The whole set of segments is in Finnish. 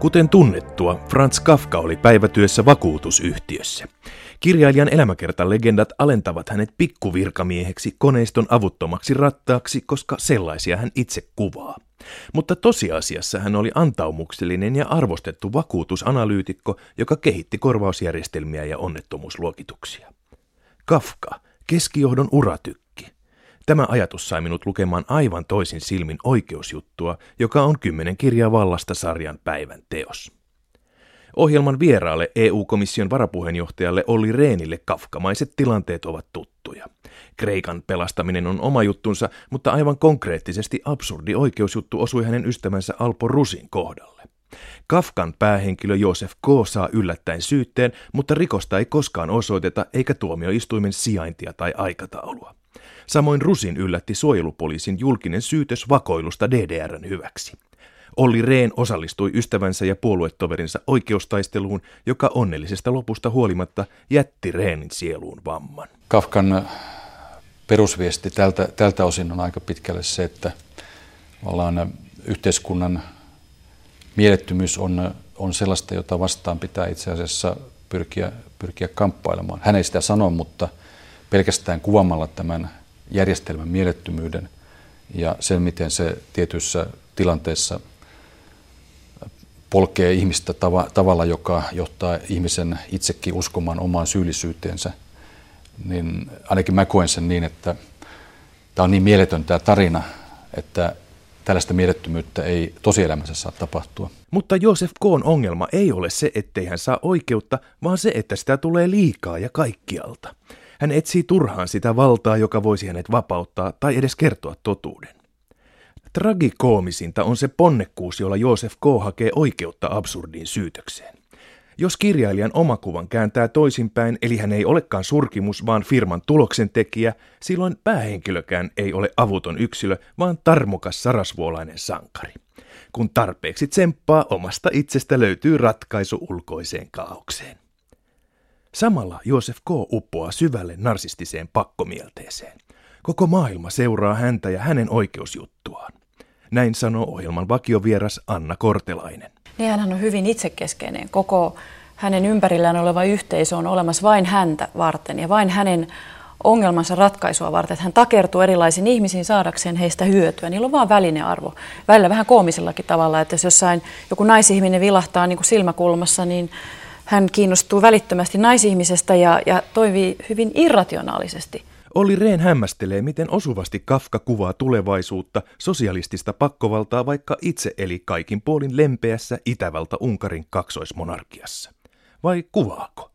Kuten tunnettua, Franz Kafka oli päivätyössä vakuutusyhtiössä. Kirjailijan elämäkertalegendat alentavat hänet pikkuvirkamieheksi koneiston avuttomaksi rattaaksi, koska sellaisia hän itse kuvaa. Mutta tosiasiassa hän oli antaumuksellinen ja arvostettu vakuutusanalyytikko, joka kehitti korvausjärjestelmiä ja onnettomuusluokituksia. Kafka, keskijohdon uratykki. Tämä ajatus sai minut lukemaan aivan toisin silmin oikeusjuttua, joka on kymmenen kirjaa vallasta sarjan päivän teos. Ohjelman vieraalle EU-komission varapuheenjohtajalle Olli Reenille kafkamaiset tilanteet ovat tuttuja. Kreikan pelastaminen on oma juttunsa, mutta aivan konkreettisesti absurdi oikeusjuttu osui hänen ystävänsä Alpo Rusin kohdalle. Kafkan päähenkilö Josef K. saa yllättäen syytteen, mutta rikosta ei koskaan osoiteta eikä tuomioistuimen sijaintia tai aikataulua. Samoin Rusin yllätti suojelupoliisin julkinen syytös vakoilusta DDRn hyväksi. Olli Rehn osallistui ystävänsä ja puoluetoverinsa oikeustaisteluun, joka onnellisesta lopusta huolimatta jätti Rehnin sieluun vamman. Kafkan perusviesti tältä, tältä osin on aika pitkälle se, että yhteiskunnan mielettömyys on, on sellaista, jota vastaan pitää itse asiassa pyrkiä, pyrkiä kamppailemaan. Hän ei sitä sano, mutta pelkästään kuvaamalla tämän järjestelmän mielettömyyden ja sen, miten se tietyissä tilanteissa polkee ihmistä tava, tavalla, joka johtaa ihmisen itsekin uskomaan omaan syyllisyyteensä, niin ainakin mä koen sen niin, että tämä on niin mieletön tämä tarina, että tällaista mielettömyyttä ei tosielämässä saa tapahtua. Mutta Josef Koon ongelma ei ole se, ettei hän saa oikeutta, vaan se, että sitä tulee liikaa ja kaikkialta. Hän etsii turhaan sitä valtaa, joka voisi hänet vapauttaa tai edes kertoa totuuden. Tragikoomisinta on se ponnekkuus, jolla Joosef K. hakee oikeutta absurdiin syytökseen. Jos kirjailijan omakuvan kääntää toisinpäin, eli hän ei olekaan surkimus, vaan firman tuloksentekijä, silloin päähenkilökään ei ole avuton yksilö, vaan tarmokas sarasvuolainen sankari. Kun tarpeeksi tsemppaa, omasta itsestä löytyy ratkaisu ulkoiseen kaaukseen. Samalla Joosef K. uppoaa syvälle narsistiseen pakkomielteeseen. Koko maailma seuraa häntä ja hänen oikeusjuttuaan. Näin sanoo ohjelman vakiovieras Anna Kortelainen. Niin hän on hyvin itsekeskeinen. Koko hänen ympärillään oleva yhteisö on olemassa vain häntä varten ja vain hänen ongelmansa ratkaisua varten. Että hän takertuu erilaisiin ihmisiin saadakseen heistä hyötyä. Niillä on vain välinearvo. Välillä vähän koomisellakin tavalla, että jos jossain joku naisihminen vilahtaa niin kuin silmäkulmassa, niin hän kiinnostuu välittömästi naisihmisestä ja, ja toimii hyvin irrationaalisesti. Olli Rehn hämmästelee, miten osuvasti Kafka kuvaa tulevaisuutta, sosialistista pakkovaltaa, vaikka itse eli kaikin puolin lempeässä Itävalta-Unkarin kaksoismonarkiassa. Vai kuvaako?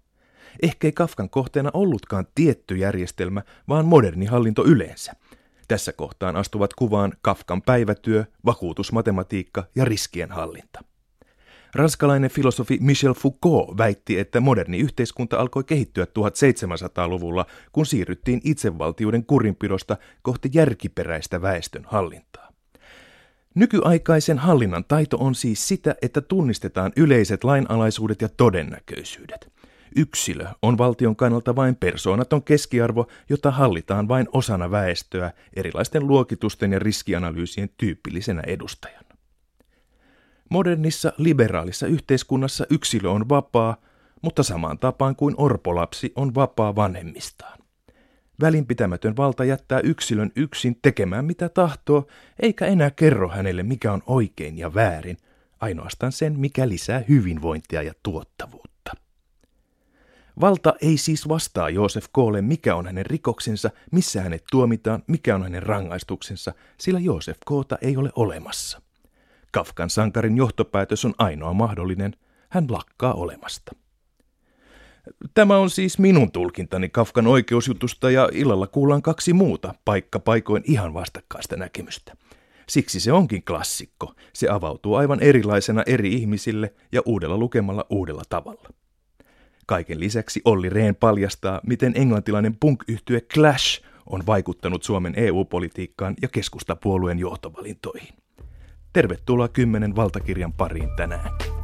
Ehkä ei Kafkan kohteena ollutkaan tietty järjestelmä, vaan moderni hallinto yleensä. Tässä kohtaan astuvat kuvaan Kafkan päivätyö, vakuutusmatematiikka ja riskienhallinta. Ranskalainen filosofi Michel Foucault väitti, että moderni yhteiskunta alkoi kehittyä 1700-luvulla, kun siirryttiin itsevaltiuden kurinpidosta kohti järkiperäistä väestön hallintaa. Nykyaikaisen hallinnan taito on siis sitä, että tunnistetaan yleiset lainalaisuudet ja todennäköisyydet. Yksilö on valtion kannalta vain persoonaton keskiarvo, jota hallitaan vain osana väestöä erilaisten luokitusten ja riskianalyysien tyypillisenä edustajana. Modernissa liberaalissa yhteiskunnassa yksilö on vapaa, mutta samaan tapaan kuin orpolapsi on vapaa vanhemmistaan. Välinpitämätön valta jättää yksilön yksin tekemään mitä tahtoo, eikä enää kerro hänelle mikä on oikein ja väärin, ainoastaan sen mikä lisää hyvinvointia ja tuottavuutta. Valta ei siis vastaa Joosef Koolle, mikä on hänen rikoksensa, missä hänet tuomitaan, mikä on hänen rangaistuksensa, sillä Joosef Koota ei ole olemassa. Kafkan sankarin johtopäätös on ainoa mahdollinen. Hän lakkaa olemasta. Tämä on siis minun tulkintani Kafkan oikeusjutusta ja illalla kuullaan kaksi muuta paikka paikoin ihan vastakkaista näkemystä. Siksi se onkin klassikko. Se avautuu aivan erilaisena eri ihmisille ja uudella lukemalla uudella tavalla. Kaiken lisäksi Olli Rehn paljastaa, miten englantilainen punk-yhtye Clash on vaikuttanut Suomen EU-politiikkaan ja keskustapuolueen johtovalintoihin. Tervetuloa kymmenen valtakirjan pariin tänään.